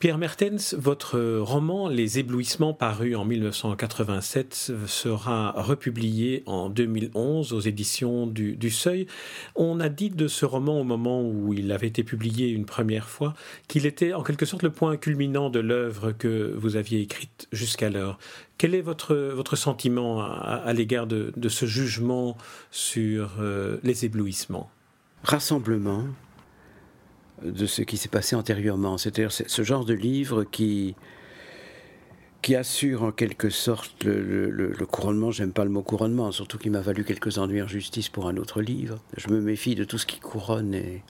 Pierre Mertens, votre roman Les éblouissements paru en 1987 sera republié en 2011 aux éditions du, Seuil. On a dit de ce roman au moment où il avait été publié une première fois qu'il était en quelque sorte le point culminant de l'œuvre que vous aviez écrite jusqu'alors. Quel est votre, votre sentiment à, l'égard de, ce jugement sur euh, les éblouissements? Rassemblement, de ce qui s'est passé antérieurement. C'est-à-dire ce genre de livre qui, qui assure en quelque sorte le, couronnement, j'aime pas le mot couronnement, surtout qu'il m'a valu quelques ennuis en justice pour un autre livre. Je me méfie de tout ce qui couronne et,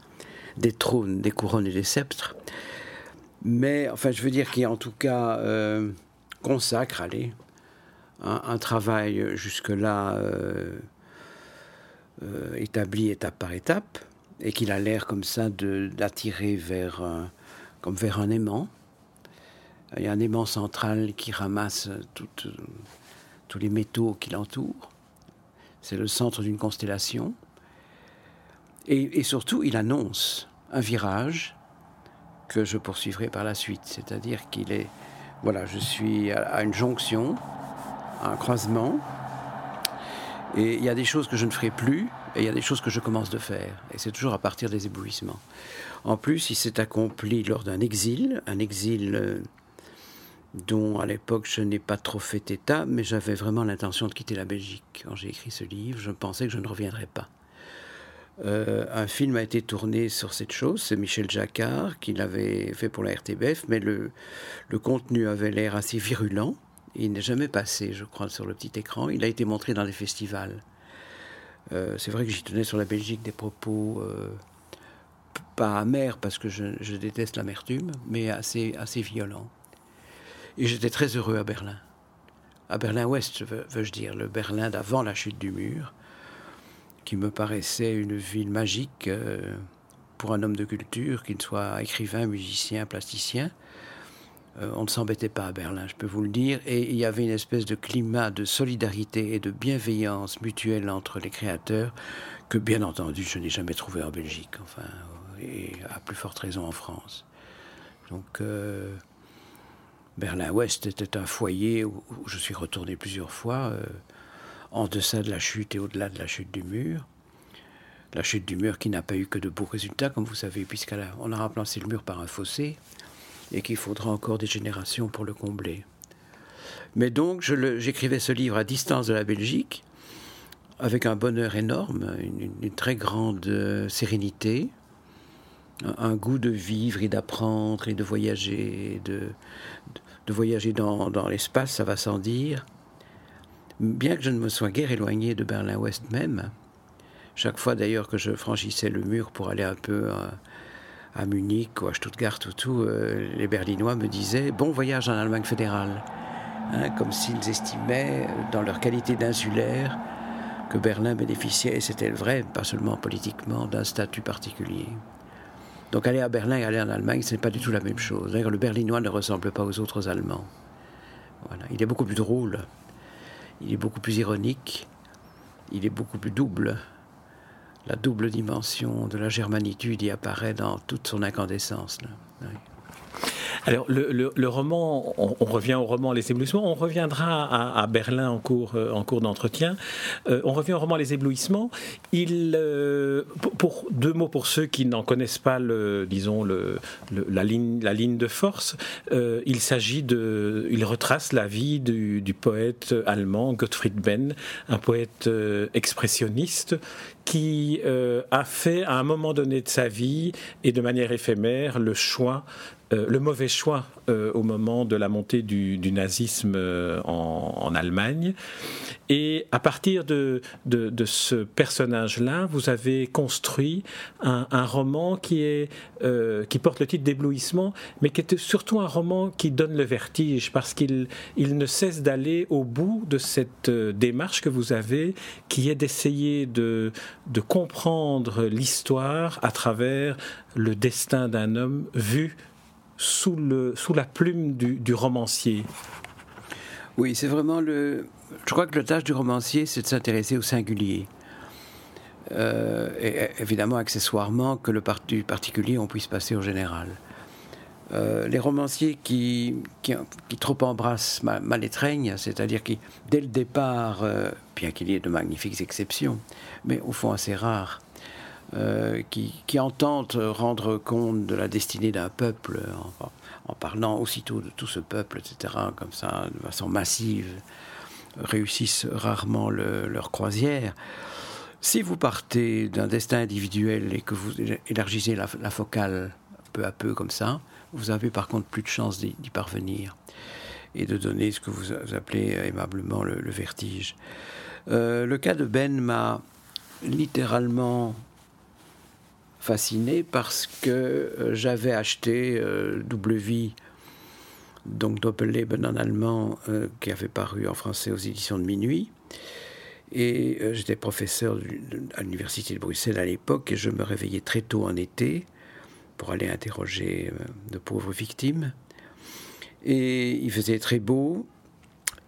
des trônes, des couronnes et des sceptres. Mais enfin, je veux dire qu'il en tout cas euh, consacre, allez, un, travail jusque-là euh, euh, établi étape par étape et qu'il a l'air comme ça d'attirer vers, comme vers un aimant. Il y a un aimant central qui ramasse tous les métaux qui l'entourent. C'est le centre d'une constellation. Et, surtout, il annonce un virage que je poursuivrai par la suite. C'est-à-dire qu'il est, voilà, je suis à une jonction, à un croisement, et il y a des choses que je ne ferai plus, et il y a des choses que je commence de faire. Et c'est toujours à partir des éblouissements. En plus, il s'est accompli lors d'un exil, un exil euh, dont à l'époque je n'ai pas trop fait état, mais j'avais vraiment l'intention de quitter la Belgique. Quand j'ai écrit ce livre, je pensais que je ne reviendrais pas. Euh, un film a été tourné sur cette chose, c'est Michel Jacquard qui l'avait fait pour la RTBF, mais le, le contenu avait l'air assez virulent. Il n'est jamais passé, je crois, sur le petit écran. Il a été montré dans les festivals. Euh, c'est vrai que j'y tenais sur la Belgique des propos euh, pas amers parce que je, déteste l'amertume, mais assez, assez violents. Et j'étais très heureux à Berlin. À Berlin-Ouest, veux-je dire, le Berlin d'avant la chute du mur, qui me paraissait une ville magique euh, pour un homme de culture, qu'il soit écrivain, musicien, plasticien. Euh, on ne s'embêtait pas à Berlin, je peux vous le dire, et il y avait une espèce de climat de solidarité et de bienveillance mutuelle entre les créateurs que, bien entendu, je n'ai jamais trouvé en Belgique, enfin, et à plus forte raison en France. Donc, euh, Berlin-Ouest était un foyer où, je suis retourné plusieurs fois, euh, en deçà de la chute et au-delà de la chute du mur. La chute du mur qui n'a pas eu que de beaux résultats, comme vous savez, puisqu'on a remplacé le mur par un fossé et qu'il faudra encore des générations pour le combler. Mais donc, j'écrivais ce livre à distance de la Belgique, avec un bonheur énorme, une, très grande euh, sérénité, un, goût de vivre et d'apprendre et de voyager, de, de, voyager dans, dans l'espace, ça va sans dire. Bien que je ne me sois guère éloigné de Berlin-Ouest même, chaque fois d'ailleurs que je franchissais le mur pour aller un peu euh, à Munich ou à Stuttgart ou tout, euh, les Berlinois me disaient bon voyage en Allemagne fédérale, hein, comme s'ils estimaient, dans leur qualité d'insulaire, que Berlin bénéficiait, et c'était vrai, pas seulement politiquement, d'un statut particulier. Donc aller à Berlin et aller en Allemagne, ce n'est pas du tout la même chose. D'ailleurs, le Berlinois ne ressemble pas aux autres Allemands. Il est beaucoup plus drôle, il est beaucoup plus ironique, il est beaucoup plus double la double dimension de la germanitude y apparaît dans toute son incandescence. Alors, le, roman, on, revient au roman Les Éblouissements, on reviendra à, Berlin en cours, euh, d'entretien. Euh, on revient au roman Les Éblouissements. Il, euh, pour, deux mots pour ceux qui n'en connaissent pas, le, disons, le, la, ligne, la ligne de force, il s'agit de. Il retrace la vie du, du poète allemand Gottfried Benn, un poète expressionniste qui a fait à un moment donné de sa vie et de manière éphémère le choix le mauvais choix au moment de la montée du, nazisme en, Allemagne. Et à partir de, de, ce personnage-là, vous avez construit un, un roman qui, est, qui porte le titre d'éblouissement, mais qui est surtout un roman qui donne le vertige parce qu'il il ne cesse d'aller au bout de cette démarche que vous avez, qui est d'essayer de, de comprendre l'histoire à travers le destin d'un homme vu sous, la plume du, romancier. Oui, c'est vraiment le. Je crois que le tâche du romancier, c'est de s'intéresser au singulier. Euh, et évidemment, accessoirement, que le du particulier, on puisse passer au général. Euh, les romanciers qui, trop embrassent mal, mal c'est-à-dire qui, dès le départ, euh, bien qu'il y ait de magnifiques exceptions, mais au fond assez rares, euh, qui, qui, entendent rendre compte de la destinée d'un peuple en, parlant aussitôt de tout ce peuple, etc., comme ça, de façon massive, réussissent rarement leur croisière. Si vous partez d'un destin individuel et que vous élargissez la, la focale peu à peu comme ça, vous avez par contre plus de chances d'y parvenir et de donner ce que vous appelez aimablement le, vertige. Euh, le cas de Ben m'a littéralement fasciné parce que euh, j'avais acheté euh, Double Vie, donc Doppelleben en allemand, qui avait paru en français aux éditions de Minuit. Et j'étais professeur à l'université de Bruxelles à l'époque et je me réveillais très tôt en été pour aller interroger euh, de pauvres victimes. Et il faisait très beau,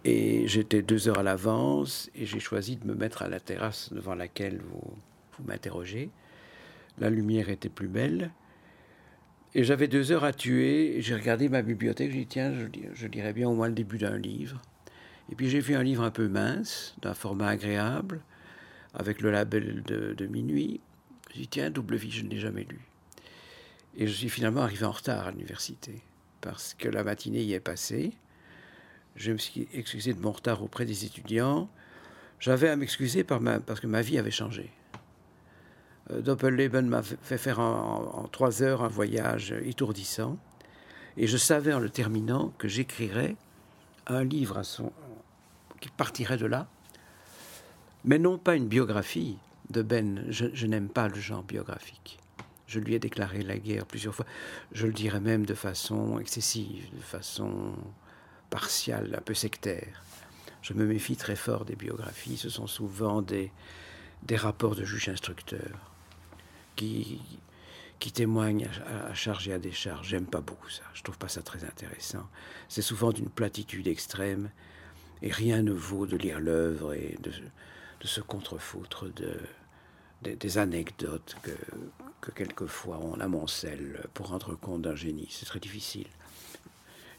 et j'étais deux heures à l'avance, et j'ai choisi de me mettre à la terrasse devant laquelle vous, vous m'interrogez. La lumière était plus belle, et j'avais deux heures à tuer, j'ai regardé ma bibliothèque, j'ai dit tiens, je, lirais bien au moins le début d'un livre. Et puis j'ai vu un livre un peu mince, d'un format agréable, avec le label de, de minuit. J'ai dit tiens, double vie, je ne l'ai jamais lu. Et je suis finalement arrivé en retard à l'université, parce que la matinée y est passée. Je me suis excusé de mon retard auprès des étudiants. J'avais à m'excuser parce que ma vie avait changé. Euh, Doppelleben m'a fait faire en, trois heures un voyage étourdissant. Et je savais en le terminant que j'écrirais un livre à son, qui partirait de là, mais non pas une biographie de Ben. je n'aime pas le genre biographique. Je lui ai déclaré la guerre plusieurs fois. Je le dirais même de façon excessive, de façon partiale, un peu sectaire. Je me méfie très fort des biographies. Ce sont souvent des, des rapports de juges instructeurs qui, qui témoignent à, charge et à décharge. J'aime pas beaucoup ça. Je trouve pas ça très intéressant. C'est souvent d'une platitude extrême et rien ne vaut de lire l'œuvre et de, de se contrefoutre de, des, anecdotes que, que quelquefois on amoncelle pour rendre compte d'un génie. C'est très difficile.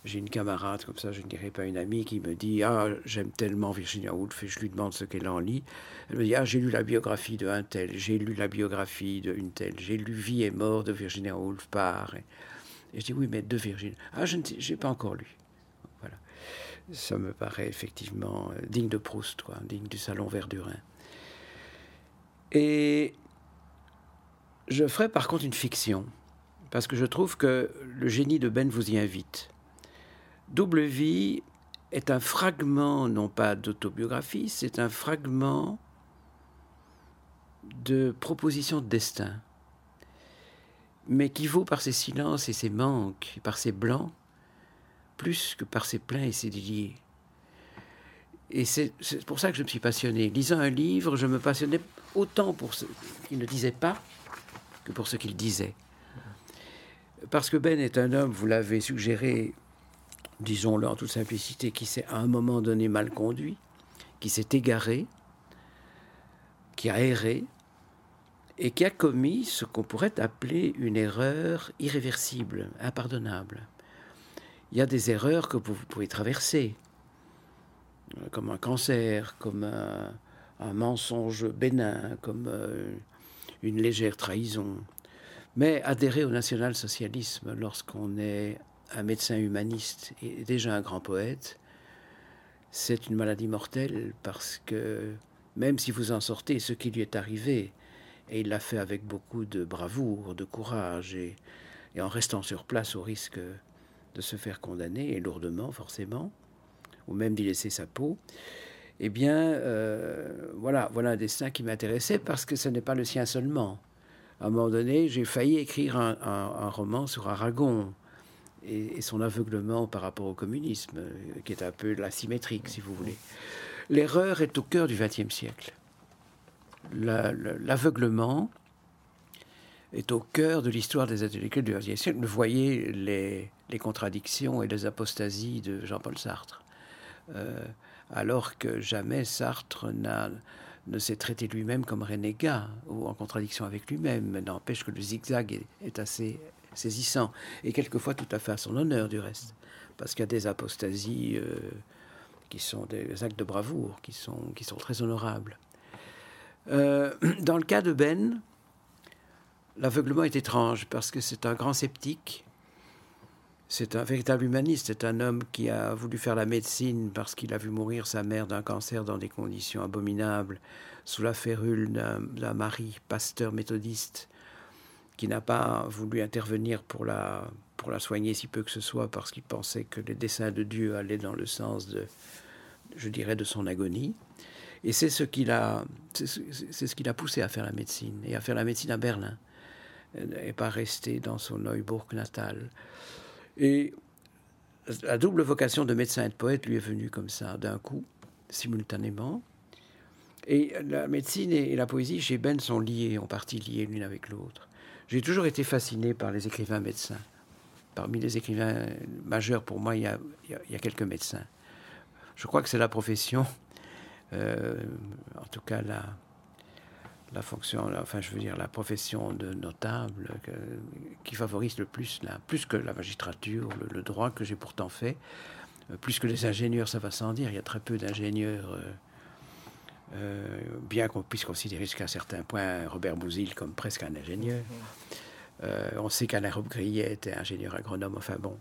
J'ai une camarade comme ça, je ne dirais pas une amie, qui me dit Ah, j'aime tellement Virginia Woolf, et je lui demande ce qu'elle en lit. Elle me dit Ah, j'ai lu la biographie de un tel, j'ai lu la biographie de telle, j'ai lu Vie et mort de Virginia Woolf par. Et, je dis Oui, mais de Virginia. Ah, je n'ai pas encore lu. Voilà. Ça me paraît effectivement euh, digne de Proust, digne du salon Verdurin. Et je ferai par contre une fiction, parce que je trouve que le génie de Ben vous y invite. Double vie est un fragment, non pas d'autobiographie, c'est un fragment de proposition de destin, mais qui vaut par ses silences et ses manques, par ses blancs, plus que par ses pleins et ses déliés. Et c'est pour ça que je me suis passionné. Lisant un livre, je me passionnais autant pour ce qu'il ne disait pas que pour ce qu'il disait. Parce que Ben est un homme, vous l'avez suggéré, disons-le en toute simplicité, qui s'est à un moment donné mal conduit, qui s'est égaré, qui a erré, et qui a commis ce qu'on pourrait appeler une erreur irréversible, impardonnable. Il y a des erreurs que vous pouvez traverser, comme un cancer, comme un, un mensonge bénin, comme euh, une légère trahison. Mais adhérer au national-socialisme lorsqu'on est un médecin humaniste et déjà un grand poète, c'est une maladie mortelle parce que même si vous en sortez, ce qui lui est arrivé, et il l'a fait avec beaucoup de bravoure, de courage et et en restant sur place au risque de se faire condamner, et lourdement forcément, ou même d'y laisser sa peau, eh bien, euh, voilà, voilà un destin qui m'intéressait parce que ce n'est pas le sien seulement. À un moment donné, j'ai failli écrire un, roman sur Aragon et, son aveuglement par rapport au communisme, qui est un peu la symétrique, si vous voulez. L'erreur est au cœur du XXe siècle. L'aveuglement est au cœur de l'histoire des intellectuels du XXe siècle. Vous voyez les, contradictions et les apostasies de Jean-Paul Sartre. Euh, alors que jamais Sartre ne s'est traité lui-même comme renégat ou en contradiction avec lui-même. N'empêche que le zigzag est, assez saisissant et quelquefois tout à fait à son honneur du reste, parce qu'il y a des apostasies euh, qui sont des actes de bravoure, qui sont, qui sont très honorables. Euh, dans le cas de Ben, l'aveuglement est étrange parce que c'est un grand sceptique c'est un véritable humaniste, c'est un homme qui a voulu faire la médecine parce qu'il a vu mourir sa mère d'un cancer dans des conditions abominables, sous la férule d'un mari pasteur méthodiste qui n'a pas voulu intervenir pour la, pour la soigner si peu que ce soit parce qu'il pensait que les desseins de Dieu allaient dans le sens de, je dirais, de son agonie. Et c'est ce qui l'a, c'est ce poussé à faire la médecine et à faire la médecine à Berlin et pas rester dans son Neuburg natal. Et la double vocation de médecin et de poète lui est venue comme ça, d'un coup, simultanément. Et la médecine et la poésie chez Ben sont liées, en partie liées l'une avec l'autre. J'ai toujours été fasciné par les écrivains médecins. Parmi les écrivains majeurs, pour moi, il y a, quelques médecins. Je crois que c'est la profession, euh, en tout cas la, la fonction, enfin je veux dire la profession de notable qui favorise le plus, plus que la magistrature, le, droit que j'ai pourtant fait, euh, plus que les ingénieurs, ça va sans dire. Il y a très peu d'ingénieurs, euh, euh, bien qu'on puisse considérer jusqu'à un certain point Robert Bouzil comme presque un ingénieur. Euh, on sait qu'Alain Robbe-Grillet était ingénieur agronome, enfin bon,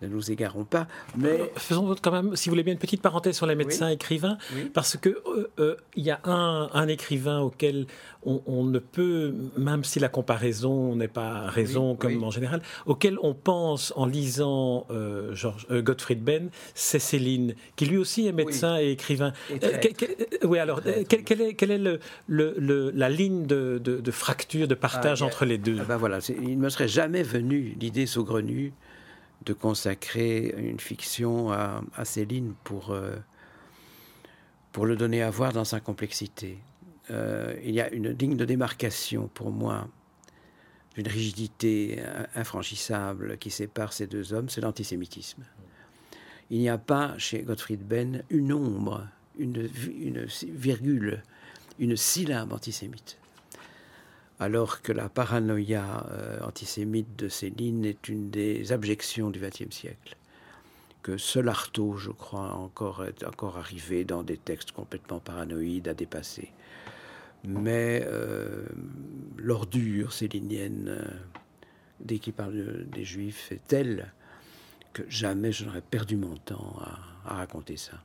ne nous égarons pas. Mais... Euh, faisons quand même, si vous voulez bien, une petite parenthèse sur les médecins écrivains, parce que euh, il y a un, écrivain auquel on, ne peut, même si la comparaison n'est pas raison comme en général, auquel on pense en lisant George, Gottfried Ben, c'est Céline, qui lui aussi est médecin et écrivain. oui, alors, quelle, est, quelle est le, le, la ligne de, de, fracture, de partage ah, entre les deux? Ah ben voilà, il ne me serait jamais venu l'idée saugrenue de consacrer une fiction à, Céline pour, euh, pour le donner à voir dans sa complexité. Euh, il y a une ligne de démarcation pour moi, d'une rigidité infranchissable qui sépare ces deux hommes, c'est l'antisémitisme. Il n'y a pas chez Gottfried Benn une ombre, une, une virgule, une syllabe antisémite alors que la paranoïa euh, antisémite de Céline est une des abjections du XXe siècle. Que seul Artaud, je crois, encore est encore arrivé dans des textes complètement paranoïdes à dépasser. Mais euh, l'ordure célinienne, euh, dès qu'il parle des Juifs, est telle que jamais je n'aurais perdu mon temps à raconter ça.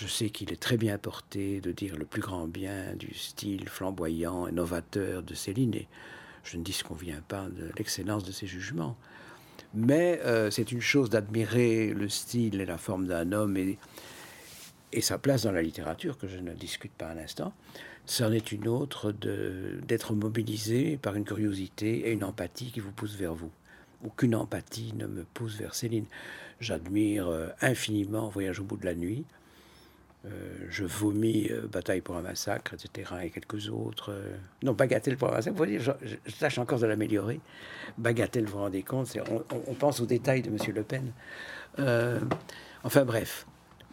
Je sais qu'il est très bien porté de dire le plus grand bien du style flamboyant et novateur de Céline, et je ne dis qu'on vient pas de l'excellence de ses jugements. Mais euh, c'est une chose d'admirer le style et la forme d'un homme et, sa place dans la littérature, que je ne discute pas un instant. C'en est une autre d'être mobilisé par une curiosité et une empathie qui vous pousse vers vous. Aucune empathie ne me pousse vers Céline. J'admire euh, infiniment Voyage au bout de la nuit. Euh, je vomis euh, Bataille pour un massacre, etc., et quelques autres. Euh, non, Bagatelle pour un massacre, vous voyez, je, tâche encore de l'améliorer. Bagatelle, vous vous rendez compte, on, pense aux détails de M. Le Pen. enfin bref.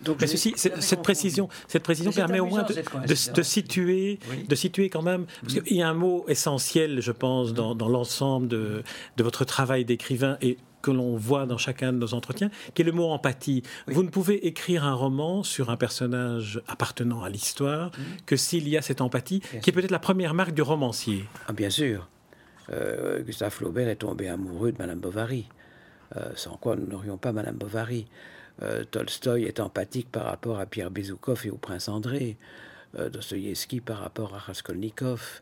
Donc, Mais ceci, cette précision, cette précision permet au moins de, situer, de situer quand même, parce qu'il y a un mot essentiel, je pense, dans, dans l'ensemble de, de, votre travail d'écrivain et que l'on voit dans chacun de nos entretiens, qui est le mot empathie. Vous ne pouvez écrire un roman sur un personnage appartenant à l'histoire mm. que s'il y a cette empathie, qui est peut-être la première marque du romancier. Ah, bien sûr. Euh, Gustave Flaubert est tombé amoureux de Madame Bovary, euh, sans quoi nous n'aurions pas Madame Bovary. Euh, Tolstoï est empathique par rapport à Pierre Bezoukov et au prince André. Dostoïevski par rapport à Raskolnikov.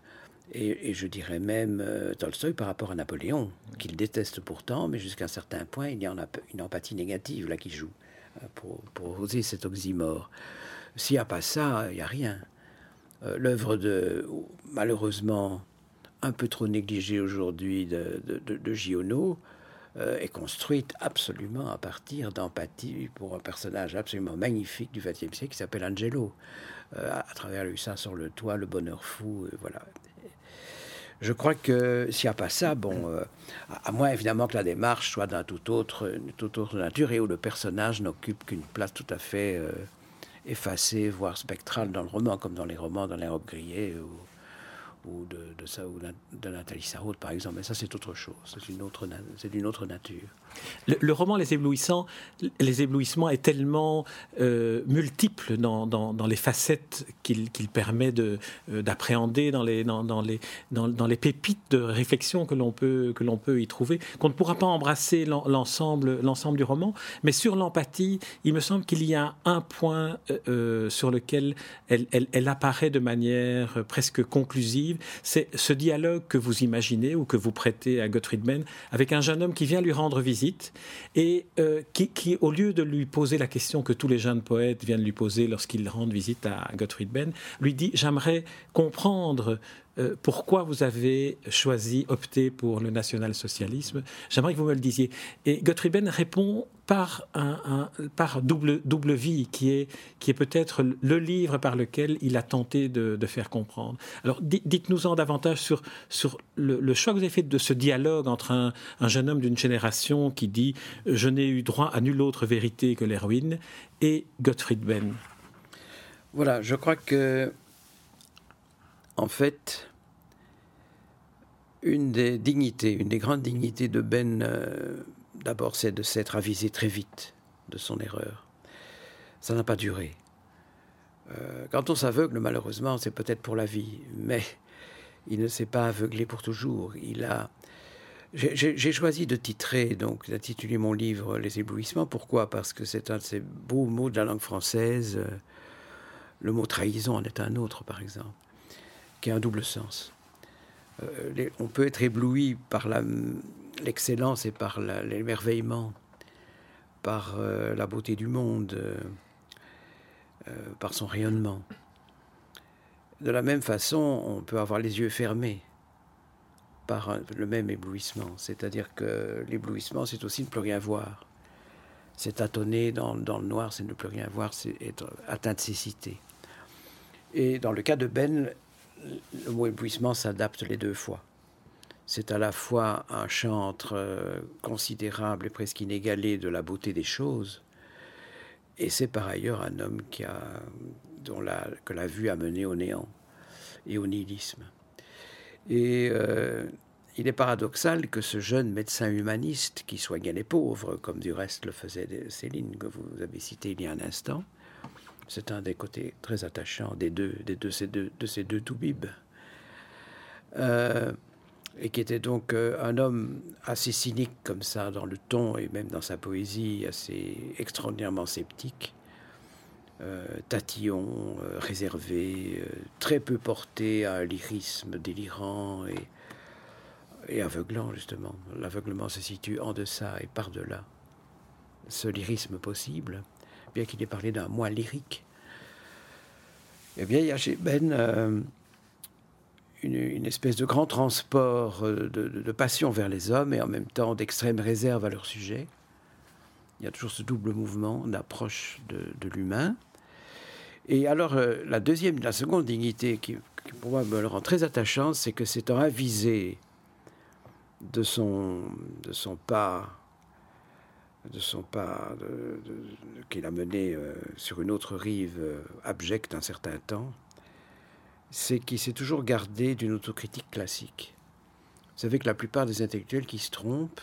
Et, je dirais même Tolstoï par rapport à Napoléon. qu'il déteste pourtant, mais jusqu'à un certain point, il y a une empathie négative là qui joue, euh, pour, pour oser cet oxymore. S'il n'y a pas ça, il n'y a rien. Euh, l'œuvre de, malheureusement, un peu trop négligée aujourd'hui de, de, de Giono, euh, est construite absolument à partir d'empathie pour un personnage absolument magnifique du XXe siècle qui s'appelle Angelo. à travers lui ça sur le toit, le bonheur fou, voilà. Je crois que s'il n'y a pas ça, bon, euh, à moins évidemment que la démarche soit d'un tout autre, toute autre nature et où le personnage n'occupe qu'une place tout à fait euh, effacée, voire spectrale dans le roman, comme dans les romans dans les robes grillées ou de, de, ça, ou de Nathalie Sarraute, par exemple. Mais ça, c'est autre chose. C'est une autre, c'est d'une autre nature. Le, roman Les Éblouissants, les éblouissements est tellement euh, multiple dans, dans, les facettes qu'il permet de, euh, d'appréhender, dans les, dans, les, dans, les pépites de réflexion que l'on peut, que l'on peut y trouver, qu'on ne pourra pas embrasser l'ensemble, l'ensemble du roman. Mais sur l'empathie, il me semble qu'il y a un point euh, sur lequel elle, elle apparaît de manière presque conclusive c'est ce dialogue que vous imaginez ou que vous prêtez à Gottfried Benn avec un jeune homme qui vient lui rendre visite et euh, qui, au lieu de lui poser la question que tous les jeunes poètes viennent lui poser lorsqu'ils rendent visite à Gottfried Benn, lui dit J'aimerais comprendre euh, pourquoi vous avez choisi, opté pour le national-socialisme? J'aimerais que vous me le disiez. Et Gottfried Benn répond par, un, par double, double vie, qui est, qui est peut-être le livre par lequel il a tenté de, faire comprendre. Alors dites-nous-en davantage sur, sur le, choix que vous avez fait de ce dialogue entre un, un jeune homme d'une génération qui dit « Je n'ai eu droit à nulle autre vérité que l'héroïne » et Gottfried Benn. Voilà, je crois que en fait, une des dignités, une des grandes dignités de Ben, euh, d'abord, c'est de s'être avisé très vite de son erreur. Ça n'a pas duré. Euh, quand on s'aveugle, malheureusement, c'est peut-être pour la vie, mais il ne s'est pas aveuglé pour toujours. Il a. J'ai choisi de titrer, donc d'intituler mon livre Les éblouissements. Pourquoi? Parce que c'est un de ces beaux mots de la langue française. Le mot trahison en est un autre, par exemple qui a un double sens. Euh, on peut être ébloui par l'excellence et par l'émerveillement, par euh, la beauté du monde, euh, par son rayonnement. De la même façon, on peut avoir les yeux fermés par le même éblouissement. C'est-à-dire que l'éblouissement, c'est aussi ne plus rien voir. C'est tâtonner dans, dans, le noir, c'est ne plus rien voir, c'est être atteint de cécité. Et dans le cas de Ben, le mot éblouissement s'adapte les deux fois. C'est à la fois un chantre euh, considérable et presque inégalé de la beauté des choses, et c'est par ailleurs un homme qui a, dont la, que la vue a mené au néant et au nihilisme. Et euh, il est paradoxal que ce jeune médecin humaniste qui soignait les pauvres, comme du reste le faisait Céline, que vous avez cité il y a un instant, c'est un des côtés très attachants des deux, de ces deux Toubibs. Euh, et qui était donc euh, un homme assez cynique comme ça dans le ton et même dans sa poésie, assez extraordinairement sceptique, euh, tatillon, réservé, très peu porté à un lyrisme délirant et, et aveuglant justement. L'aveuglement se situe en deçà et par-delà ce lyrisme possible bien qu'il ait parlé d'un moi lyrique. Eh bien, il y a chez Ben euh, une, espèce de grand transport euh, de, passion vers les hommes et en même temps d'extrême réserve à leur sujet. Il y a toujours ce double mouvement d'approche de, l'humain. Et alors, euh, la deuxième, la seconde dignité qui, pour moi me le rend très attachant, c'est que un avisé de son, de son pas de son pas qu'il a mené euh, sur une autre rive euh, abjecte un certain temps, c'est qu'il s'est toujours gardé d'une autocritique classique. Vous savez que la plupart des intellectuels qui se trompent,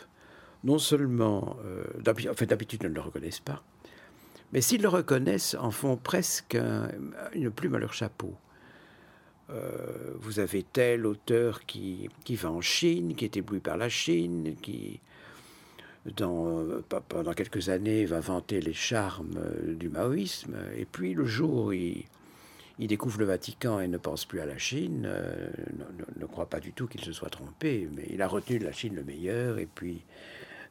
non seulement, euh, d'habitude ne le reconnaissent pas, mais s'ils le reconnaissent, en font presque une plume à leur chapeau. vous avez tel auteur qui, qui va en Chine, qui est ébloui par la Chine, qui, pendant quelques années, va vanter les charmes euh, du maoïsme, et puis le jour où il, découvre le Vatican et ne pense plus à la Chine, euh, ne, croit pas du tout qu'il se soit trompé, mais il a retenu de la Chine le meilleur, et puis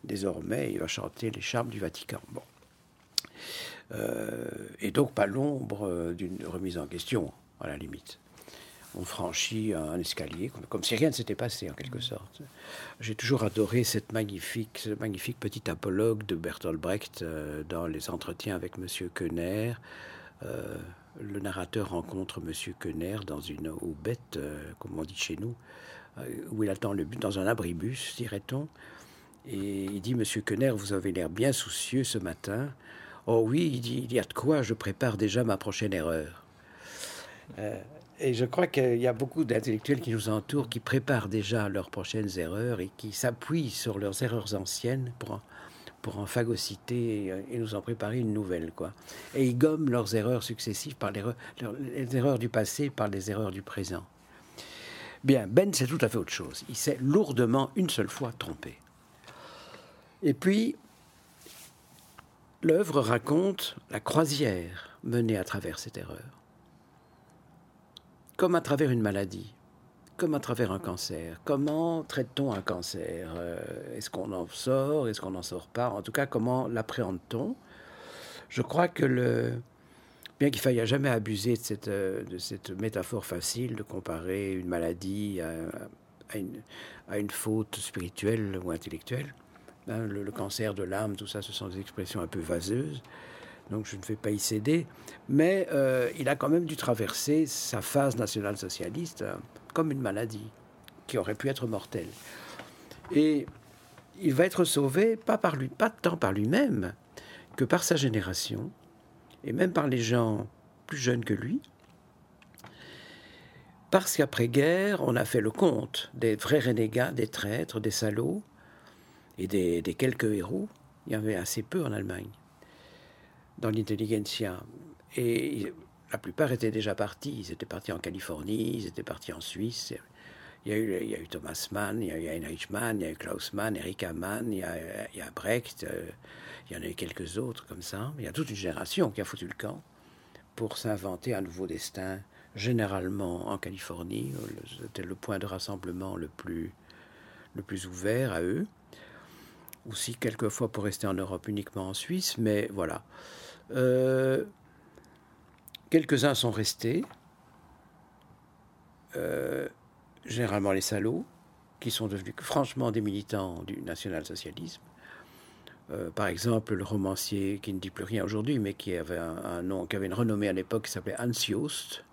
désormais il va chanter les charmes du Vatican. Bon. Euh, et donc pas l'ombre d'une remise en question, à la limite. On franchit un escalier, comme si rien ne s'était passé en quelque sorte. J'ai toujours adoré cette magnifique, ce magnifique petit apologue de Bertolt Brecht euh, dans les entretiens avec Monsieur Koenner. Euh, le narrateur rencontre Monsieur Koenner dans une aubette, euh, comme on dit chez nous, où il attend le but dans un abribus, dirait-on. Et il dit Monsieur Koenner, vous avez l'air bien soucieux ce matin. Oh oui, il dit, il y a de quoi, je prépare déjà ma prochaine erreur. Et je crois qu'il y a beaucoup d'intellectuels qui nous entourent, qui préparent déjà leurs prochaines erreurs et qui s'appuient sur leurs erreurs anciennes pour en, pour en phagocyter et, nous en préparer une nouvelle. Quoi. Et ils gomment leurs erreurs successives par les erreurs du passé par les erreurs du présent. Bien, Ben, c'est tout à fait autre chose. Il s'est lourdement, une seule fois, trompé. Et puis, l'œuvre raconte la croisière menée à travers cette erreur comme à travers une maladie, comme à travers un cancer. Comment traite-t-on un cancer? Euh, Est-ce qu'on en sort? Est-ce qu'on n'en sort pas? En tout cas, comment l'appréhende-t-on? Je crois que le, bien qu'il faille jamais abuser de cette, euh, de cette métaphore facile de comparer une maladie à, une, à une, faute spirituelle ou intellectuelle, hein, le, le, cancer de l'âme, tout ça, ce sont des expressions un peu vaseuses donc je ne vais pas y céder. Mais euh, il a quand même dû traverser sa phase nationale-socialiste euh, comme une maladie qui aurait pu être mortelle. Et il va être sauvé pas, par lui, pas tant par lui-même que par sa génération, et même par les gens plus jeunes que lui, parce qu'après-guerre, on a fait le compte des vrais renégats, des traîtres, des salauds, et des quelques héros. Il y avait assez peu en Allemagne dans l'intelligentsia. Et la plupart étaient déjà partis. Ils étaient partis en Californie, ils étaient partis en Suisse. Il y a eu, il y a eu Thomas Mann, il y a eu Heinrich Mann, il y a eu Klaus Mann, Erika Mann, il y a, il y a Brecht, euh, il y en a eu quelques autres comme ça. Il y a toute une génération qui a foutu le camp pour s'inventer un nouveau destin, généralement en Californie. C'était le point de rassemblement le plus, le plus ouvert à eux. Aussi, quelquefois, pour rester en Europe, uniquement en Suisse, mais voilà. Euh, quelques-uns sont restés, euh, généralement les salauds, qui sont devenus franchement des militants du national-socialisme. Euh, par exemple, le romancier qui ne dit plus rien aujourd'hui, mais qui avait un, nom, qui avait une renommée à l'époque, qui s'appelait Hans Joost.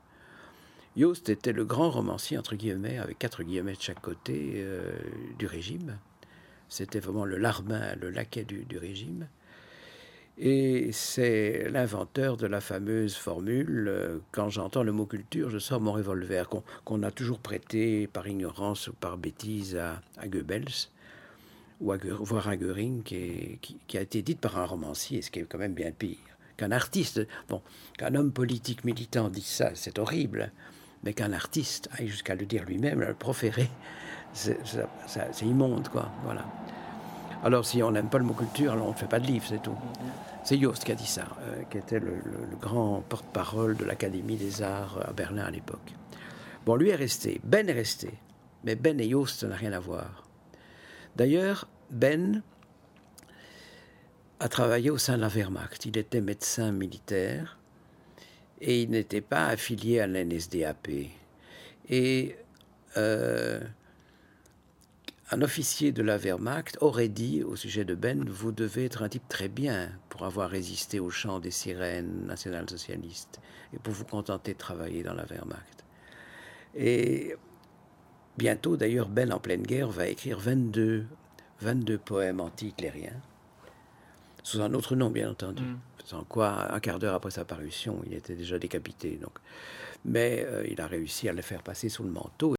Joost était le grand romancier, entre guillemets, avec quatre guillemets de chaque côté, du régime. C'était vraiment le larbin, le laquais du régime. Et c'est l'inventeur de la fameuse formule euh, quand j'entends le mot culture, je sors mon revolver, qu'on a toujours prêté par ignorance ou par bêtise à, Goebbels, ou voire à qui, qui, a été dite par un romancier, ce qui est quand même bien pire. Qu'un artiste, bon, qu'un homme politique militant dise ça, c'est horrible, mais qu'un artiste aille jusqu'à le dire lui-même, le proférer, c'est immonde, quoi. Voilà. Alors, si on n'aime pas le mot culture, alors on ne fait pas de livre, c'est tout. C'est Jost qui a dit ça, euh, qui était le, grand porte-parole de l'Académie des Arts à Berlin à l'époque. Bon, lui est resté, Ben est resté, mais Ben et Jost, ça n'a rien à voir. D'ailleurs, Ben a travaillé au sein de la Wehrmacht. Il était médecin militaire et il n'était pas affilié à l'NSDAP. Et euh, un officier de la Wehrmacht aurait dit au sujet de Ben Vous devez être un type très bien pour avoir résisté au chant des sirènes national-socialistes et pour vous contenter de travailler dans la Wehrmacht. Et bientôt, d'ailleurs, Ben, en pleine guerre, va écrire 22, 22 poèmes anti-hitlériens, sous un autre nom, bien entendu. Mm. Sans quoi, un quart d'heure après sa parution, il était déjà décapité. Donc. Mais euh, il a réussi à le faire passer sous le manteau.